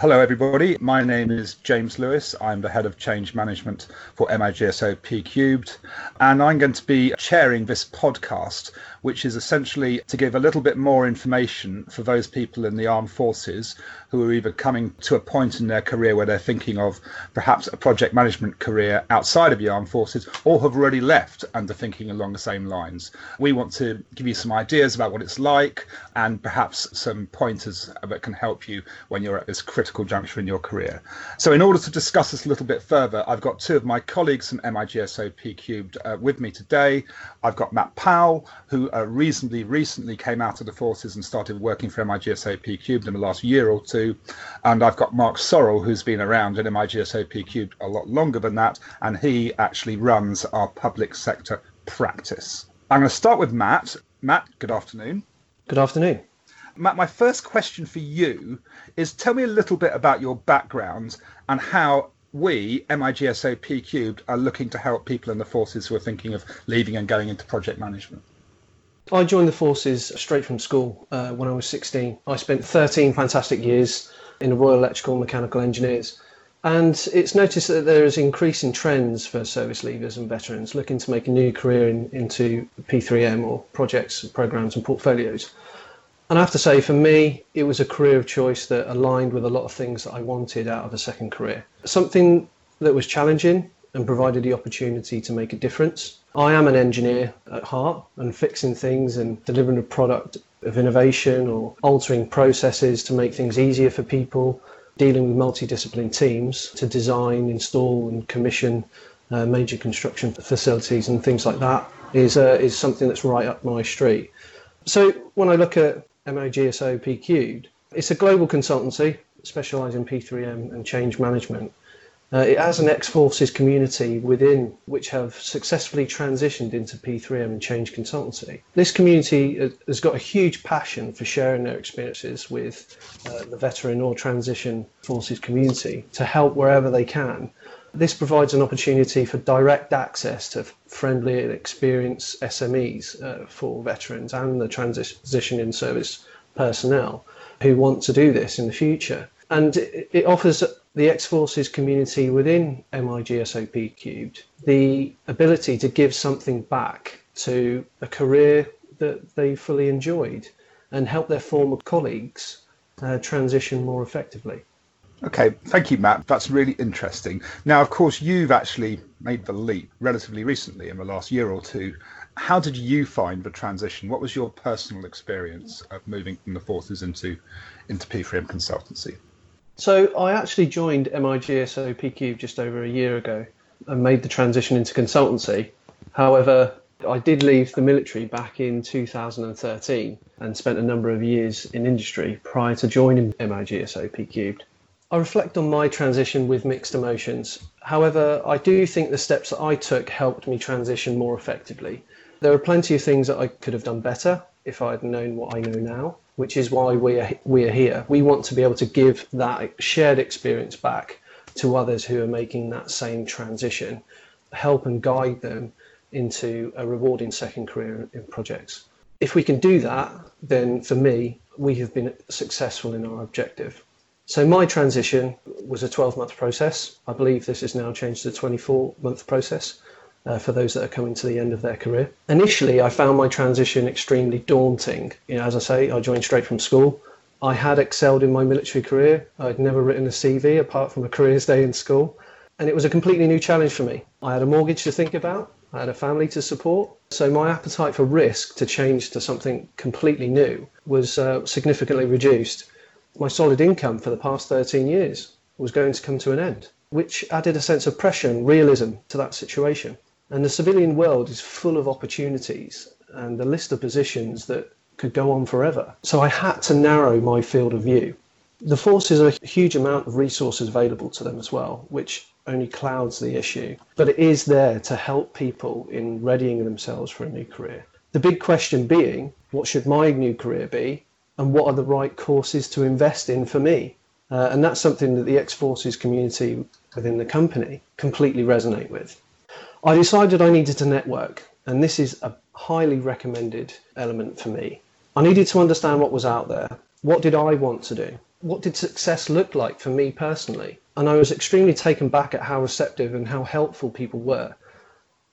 Hello, everybody. My name is James Lewis. I'm the head of change management for MIGSO P Cubed, and I'm going to be chairing this podcast, which is essentially to give a little bit more information for those people in the armed forces who are either coming to a point in their career where they're thinking of perhaps a project management career outside of the armed forces or have already left and are thinking along the same lines. We want to give you some ideas about what it's like and perhaps some pointers that can help you when you're at this critical juncture in your career. So, in order to discuss this a little bit further, I've got two of my colleagues from MIGSO P Cubed uh, with me today. I've got Matt Powell, who uh, reasonably recently came out of the forces and started working for MIGSO P Cubed in the last year or two. And I've got Mark Sorrell, who's been around in MIGSO P Cubed a lot longer than that, and he actually runs our public sector practice. I'm going to start with Matt. Matt, good afternoon. Good afternoon. Matt, my first question for you is tell me a little bit about your background and how we, MIGSO P Cubed, are looking to help people in the forces who are thinking of leaving and going into project management. I joined the forces straight from school uh, when I was 16. I spent 13 fantastic years in the Royal Electrical and Mechanical Engineers. And it's noticed that there is increasing trends for service leavers and veterans looking to make a new career in, into P3M or projects, programs, and portfolios. And I have to say, for me, it was a career of choice that aligned with a lot of things that I wanted out of a second career. Something that was challenging and provided the opportunity to make a difference. I am an engineer at heart, and fixing things and delivering a product of innovation or altering processes to make things easier for people, dealing with multidisciplinary teams to design, install, and commission uh, major construction facilities and things like that is uh, is something that's right up my street. So when I look at MIGSO P Cubed. It's a global consultancy specialising in P3M and change management. Uh, it has an ex-forces community within which have successfully transitioned into P3M and change consultancy. This community has got a huge passion for sharing their experiences with uh, the veteran or transition forces community to help wherever they can. This provides an opportunity for direct access to friendly and experienced SMEs uh, for veterans and the transition in service personnel who want to do this in the future. And it offers the ex forces community within MIGSO P Cubed the ability to give something back to a career that they fully enjoyed and help their former colleagues uh, transition more effectively. Okay, thank you, Matt. That's really interesting. Now, of course, you've actually made the leap relatively recently in the last year or two. How did you find the transition? What was your personal experience of moving from the forces into into P3M consultancy? So I actually joined MIGSO PQ just over a year ago and made the transition into consultancy. However, I did leave the military back in 2013 and spent a number of years in industry prior to joining MIGSO P Cubed. I reflect on my transition with mixed emotions. However, I do think the steps that I took helped me transition more effectively. There are plenty of things that I could have done better if I had known what I know now, which is why we are, we are here. We want to be able to give that shared experience back to others who are making that same transition, help and guide them into a rewarding second career in projects. If we can do that, then for me, we have been successful in our objective. So my transition was a 12 month process. I believe this has now changed to a 24 month process uh, for those that are coming to the end of their career. Initially, I found my transition extremely daunting. You know, as I say, I joined straight from school. I had excelled in my military career. I'd never written a CV apart from a careers day in school. And it was a completely new challenge for me. I had a mortgage to think about. I had a family to support. So my appetite for risk to change to something completely new was uh, significantly reduced my solid income for the past 13 years was going to come to an end, which added a sense of pressure and realism to that situation. And the civilian world is full of opportunities and a list of positions that could go on forever. So I had to narrow my field of view. The forces have a huge amount of resources available to them as well, which only clouds the issue. But it is there to help people in readying themselves for a new career. The big question being, what should my new career be? And what are the right courses to invest in for me. Uh, and that's something that the ex forces community within the company completely resonate with. I decided I needed to network, and this is a highly recommended element for me. I needed to understand what was out there. What did I want to do? what did success look like for me personally? And I was extremely taken back at how receptive and how helpful people were.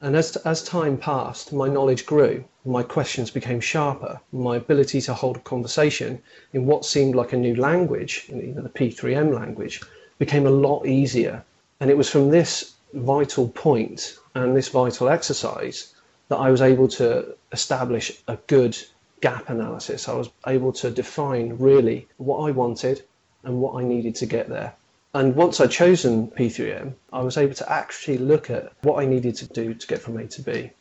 And as, as time passed, my knowledge grew, my questions became sharper, my ability to hold a conversation in what seemed like a new language, you know, the P3M language, became a lot easier. And it was from this vital point and this vital exercise that I was able to establish a good gap analysis. I was able to define really what I wanted and what I needed to get there. And once I'd chosen P3M, I was able to actually look at what I needed to do to get from A to B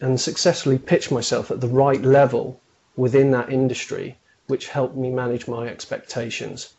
and successfully pitch myself at the right level within that industry, which helped me manage my expectations.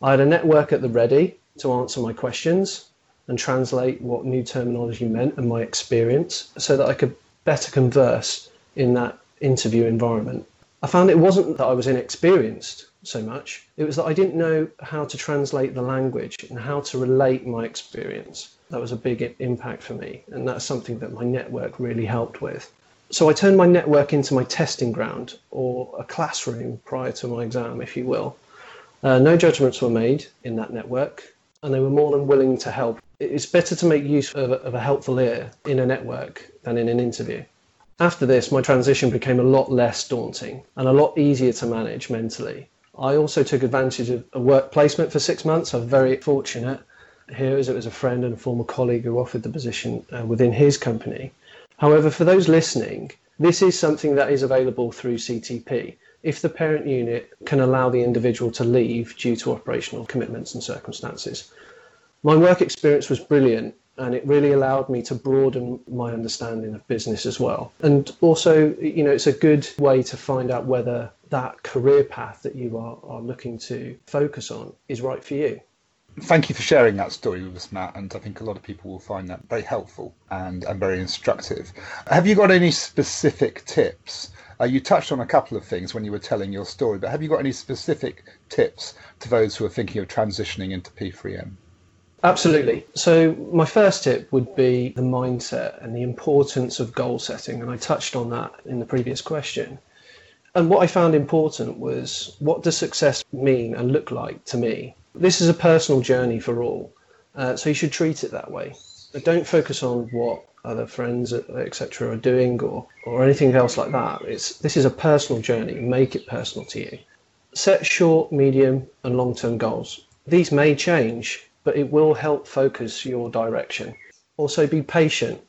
I had a network at the ready to answer my questions and translate what new terminology meant and my experience so that I could better converse in that interview environment. I found it wasn't that I was inexperienced so much, it was that I didn't know how to translate the language and how to relate my experience. That was a big impact for me, and that's something that my network really helped with. So I turned my network into my testing ground or a classroom prior to my exam, if you will. Uh, no judgments were made in that network, and they were more than willing to help. It's better to make use of of a helpful ear in a network than in an interview. After this, my transition became a lot less daunting and a lot easier to manage mentally. I also took advantage of a work placement for six months. I'm very fortunate here as it was a friend and a former colleague who offered the position uh, within his company. However, for those listening, this is something that is available through CTP if the parent unit can allow the individual to leave due to operational commitments and circumstances. My work experience was brilliant and it really allowed me to broaden my understanding of business as well. And also, you know, it's a good way to find out whether that career path that you are, are looking to focus on is right for you. Thank you for sharing that story with us, Matt. And I think a lot of people will find that very helpful and, and very instructive. Have you got any specific tips? Uh, you touched on a couple of things when you were telling your story, but have you got any specific tips to those who are thinking of transitioning into P3M? Absolutely. So, my first tip would be the mindset and the importance of goal setting. And I touched on that in the previous question. And what I found important was what does success mean and look like to me? This is a personal journey for all. Uh, so, you should treat it that way. But don't focus on what other friends, etc., are doing or, or anything else like that. It's, this is a personal journey. Make it personal to you. Set short, medium, and long term goals. These may change but it will help focus your direction. Also, be patient.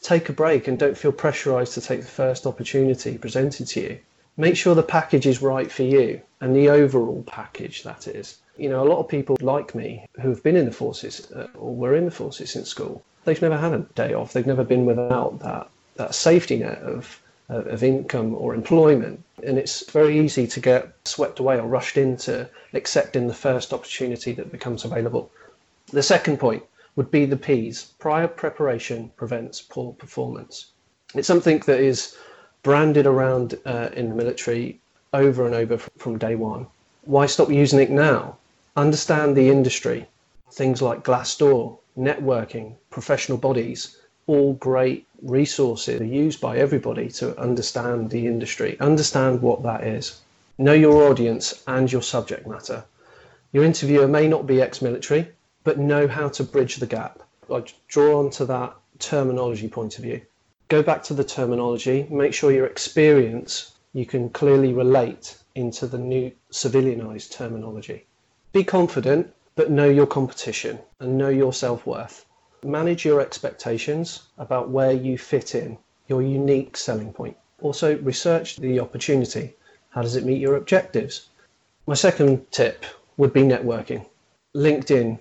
Take a break and don't feel pressurized to take the first opportunity presented to you. Make sure the package is right for you and the overall package that is. You know, a lot of people like me who have been in the forces uh, or were in the forces since school, they've never had a day off. They've never been without that, that safety net of of income or employment. And it's very easy to get swept away or rushed into accepting the first opportunity that becomes available. The second point would be the P's. Prior preparation prevents poor performance. It's something that is branded around uh, in the military over and over from day one. Why stop using it now? Understand the industry. Things like Glassdoor, networking, professional bodies, all great resources used by everybody to understand the industry, understand what that is. Know your audience and your subject matter. Your interviewer may not be ex military, but know how to bridge the gap. I draw onto that terminology point of view. Go back to the terminology, make sure your experience you can clearly relate into the new civilianized terminology. Be confident, but know your competition and know your self worth. Manage your expectations about where you fit in, your unique selling point. Also, research the opportunity. How does it meet your objectives? My second tip would be networking. LinkedIn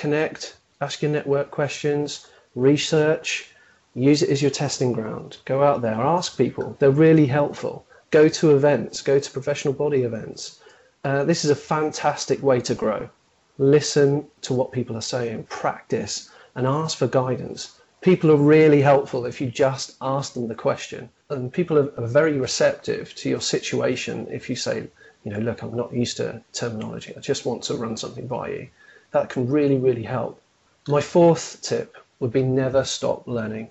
connect, ask your network questions, research, use it as your testing ground. Go out there, ask people. They're really helpful. Go to events, go to professional body events. Uh, this is a fantastic way to grow. Listen to what people are saying, practice, and ask for guidance. People are really helpful if you just ask them the question. And people are, are very receptive to your situation if you say, you know, look, I'm not used to terminology. I just want to run something by you that can really, really help. My fourth tip would be never stop learning.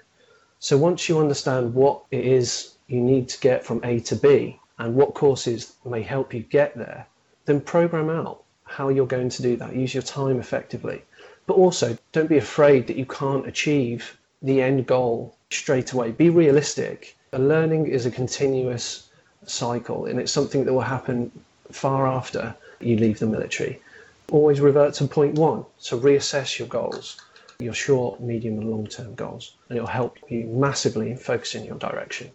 So once you understand what it is you need to get from A to B and what courses may help you get there, then program out. how you're going to do that. Use your time effectively. But also, don't be afraid that you can't achieve the end goal straight away. Be realistic. Learning is a continuous cycle, and it's something that will happen far after you leave the military. Always revert to point one. So reassess your goals, your short, medium, and long term goals, and it'll help you massively in focusing your direction.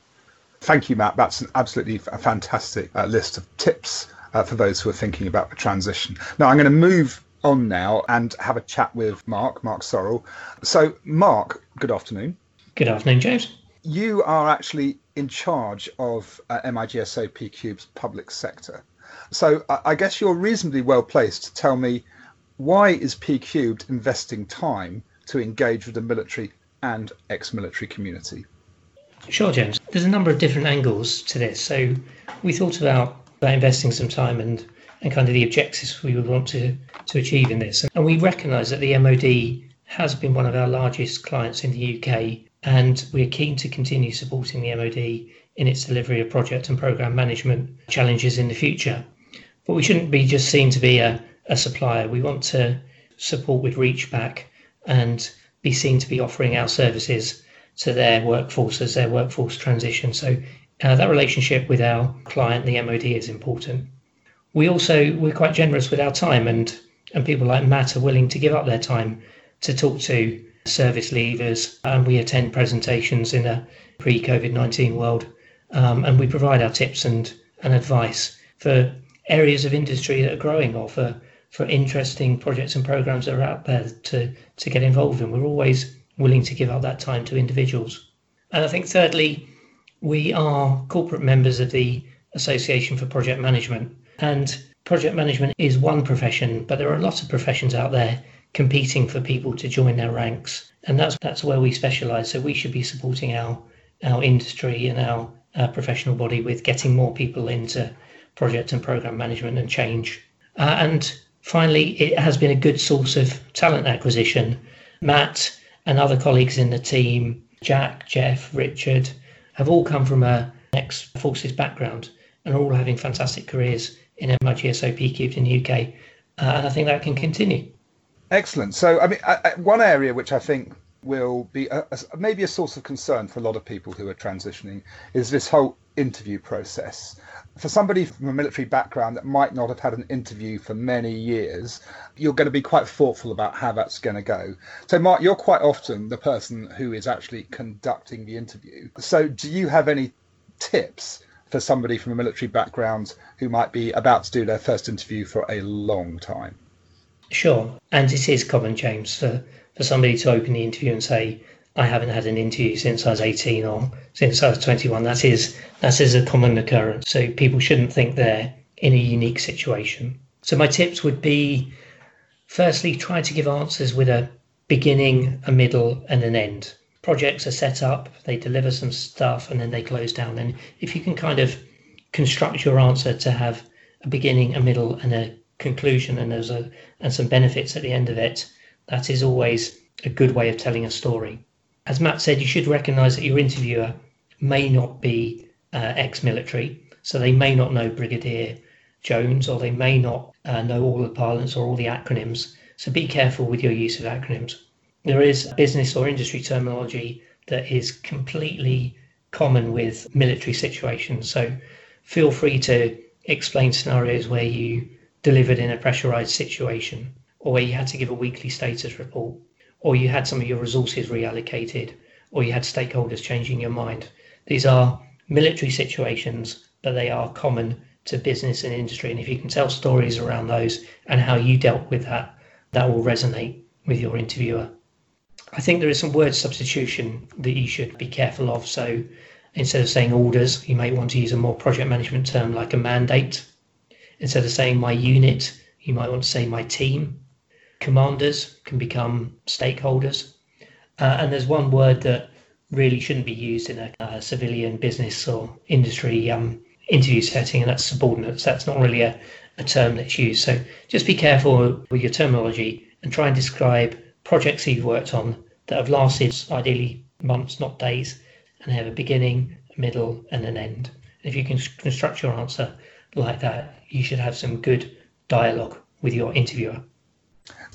Thank you, Matt. That's an absolutely fantastic uh, list of tips uh, for those who are thinking about the transition. Now, I'm going to move on now and have a chat with Mark, Mark Sorrell. So, Mark, good afternoon. Good afternoon, James. You are actually in charge of uh, MIGSO PQ's public sector. So, I guess you're reasonably well placed to tell me why is P Cubed investing time to engage with the military and ex-military community? Sure, James. There's a number of different angles to this. So we thought about, about investing some time and, and kind of the objectives we would want to, to achieve in this. And we recognise that the MOD has been one of our largest clients in the UK, and we're keen to continue supporting the MOD in its delivery of project and programme management challenges in the future. But we shouldn't be just seen to be a, a supplier. We want to support with reach back and be seen to be offering our services to their workforce as their workforce transition. So uh, that relationship with our client, the MOD, is important. We also we're quite generous with our time, and and people like Matt are willing to give up their time to talk to service leavers, and we attend presentations in a pre-COVID nineteen world, um, and we provide our tips and and advice for areas of industry that are growing or for for interesting projects and programs that are out there to to get involved in. We're always willing to give up that time to individuals. And I think, thirdly, we are corporate members of the Association for Project Management. And project management is one profession, but there are lots of professions out there competing for people to join their ranks. And that's that's where we specialise. So we should be supporting our our industry and our, our professional body with getting more people into project and program management and change. Uh, and finally, it has been a good source of talent acquisition. Matt and other colleagues in the team, Jack, Jeff, Richard, have all come from a ex forces background and are all having fantastic careers in MIGSO P Cubed in the UK. Uh, and I think that can continue. Excellent. So, I mean, one area which I think will be a, a, maybe a source of concern for a lot of people who are transitioning is this whole interview process for somebody from a military background that might not have had an interview for many years, you're going to be quite thoughtful about how that's going to go. So, Mark, you're quite often the person who is actually conducting the interview. So, do you have any tips for somebody from a military background who might be about to do their first interview for a long time? Sure. And it is common, James, for, for somebody to open the interview and say, I haven't had an interview since I was 18 or since I was 21. That is that is a common occurrence. So people shouldn't think they're in a unique situation. So my tips would be firstly try to give answers with a beginning, a middle and an end. Projects are set up, they deliver some stuff and then they close down. And if you can kind of construct your answer to have a beginning, a middle and a conclusion and there's a and some benefits at the end of it, that is always a good way of telling a story as Matt said, you should recognise that your interviewer may not be uh, ex-military, so they may not know Brigadier Jones, or they may not uh, know all the parlance or all the acronyms. So be careful with your use of acronyms. There is business or industry terminology that is completely common with military situations. So feel free to explain scenarios where you delivered in a pressurized situation or where you had to give a weekly status report or you had some of your resources reallocated, or you had stakeholders changing your mind. These are military situations, but they are common to business and industry. And if you can tell stories around those and how you dealt with that, that will resonate with your interviewer. I think there is some word substitution that you should be careful of. So instead of saying orders, you might want to use a more project management term like a mandate. Instead of saying my unit, you might want to say my team commanders can become stakeholders. Uh, and there's one word that really shouldn't be used in a, a civilian business or industry um, interview setting, and that's subordinates. That's not really a, a term that's used. So just be careful with your terminology and try and describe projects you've worked on that have lasted ideally months, not days, and have a beginning, a middle, and an end. If you can construct your answer like that, you should have some good dialogue with your interviewer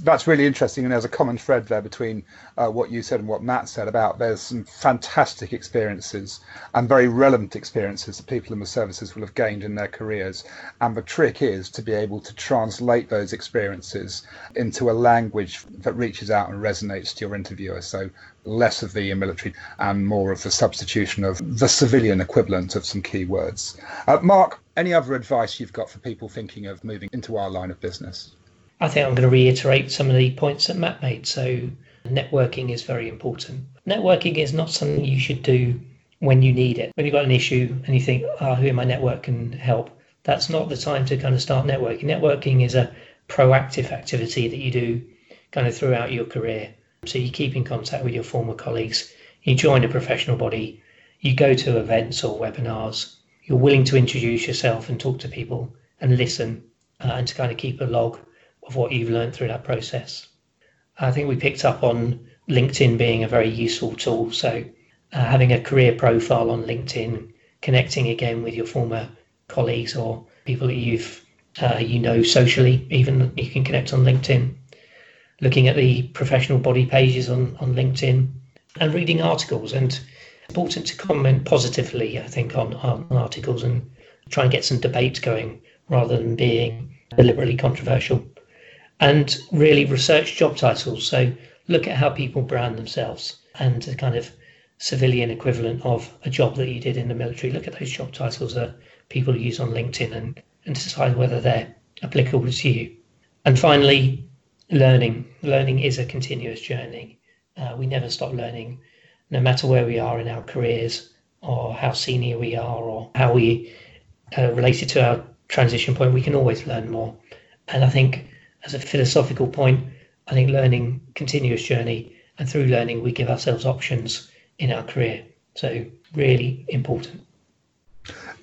that's really interesting, and there's a common thread there between uh, what you said and what Matt said about there's some fantastic experiences and very relevant experiences that people in the services will have gained in their careers. And the trick is to be able to translate those experiences into a language that reaches out and resonates to your interviewer. So less of the military and more of the substitution of the civilian equivalent of some key words. Uh, Mark, any other advice you've got for people thinking of moving into our line of business? I think I'm going to reiterate some of the points that Matt made. So, networking is very important. Networking is not something you should do when you need it. When you've got an issue and you think, oh, who in my network can help? That's not the time to kind of start networking. Networking is a proactive activity that you do kind of throughout your career. So, you keep in contact with your former colleagues, you join a professional body, you go to events or webinars, you're willing to introduce yourself and talk to people and listen uh, and to kind of keep a log of what you've learned through that process. I think we picked up on LinkedIn being a very useful tool. So, uh, having a career profile on LinkedIn, connecting again with your former colleagues or people that you've uh, you know socially, even you can connect on LinkedIn. Looking at the professional body pages on, on LinkedIn and reading articles and important to comment positively, I think, on, on articles and try and get some debate going rather than being deliberately controversial and really research job titles. So look at how people brand themselves and the kind of civilian equivalent of a job that you did in the military. Look at those job titles that people use on LinkedIn and, and decide whether they're applicable to you. And finally, learning. Learning is a continuous journey. Uh, we never stop learning, no matter where we are in our careers or how senior we are or how we uh, related to our transition point. We can always learn more. And I think as a philosophical point, I think learning continuous journey, and through learning we give ourselves options in our career. So really important.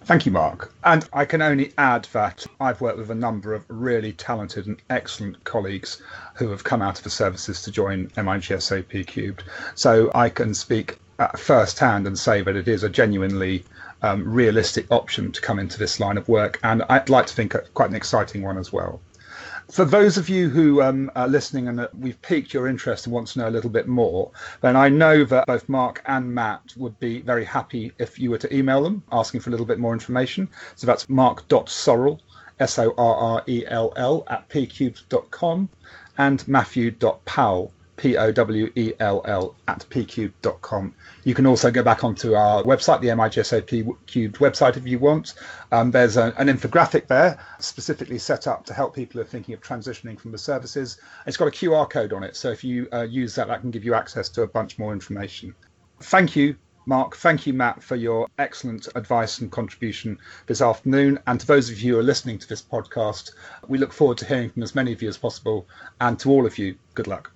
Thank you, Mark. And I can only add that I've worked with a number of really talented and excellent colleagues who have come out of the services to join MIGSO P Cubed. So I can speak first hand and say that it is a genuinely um, realistic option to come into this line of work, and I'd like to think quite an exciting one as well. For those of you who um, are listening and we've piqued your interest and want to know a little bit more, then I know that both Mark and Matt would be very happy if you were to email them asking for a little bit more information. So that's mark.sorrell, S O R R E L L, at pcubed.com and matthew.powell, P O W E L L at pcubed.com. You can also go back onto our website, the MIGSO Cubed website, if you want. Um, there's a, an infographic there specifically set up to help people who are thinking of transitioning from the services. It's got a QR code on it, so if you uh, use that, that can give you access to a bunch more information. Thank you Mark, thank you, Matt, for your excellent advice and contribution this afternoon. And to those of you who are listening to this podcast, we look forward to hearing from as many of you as possible. And to all of you, good luck.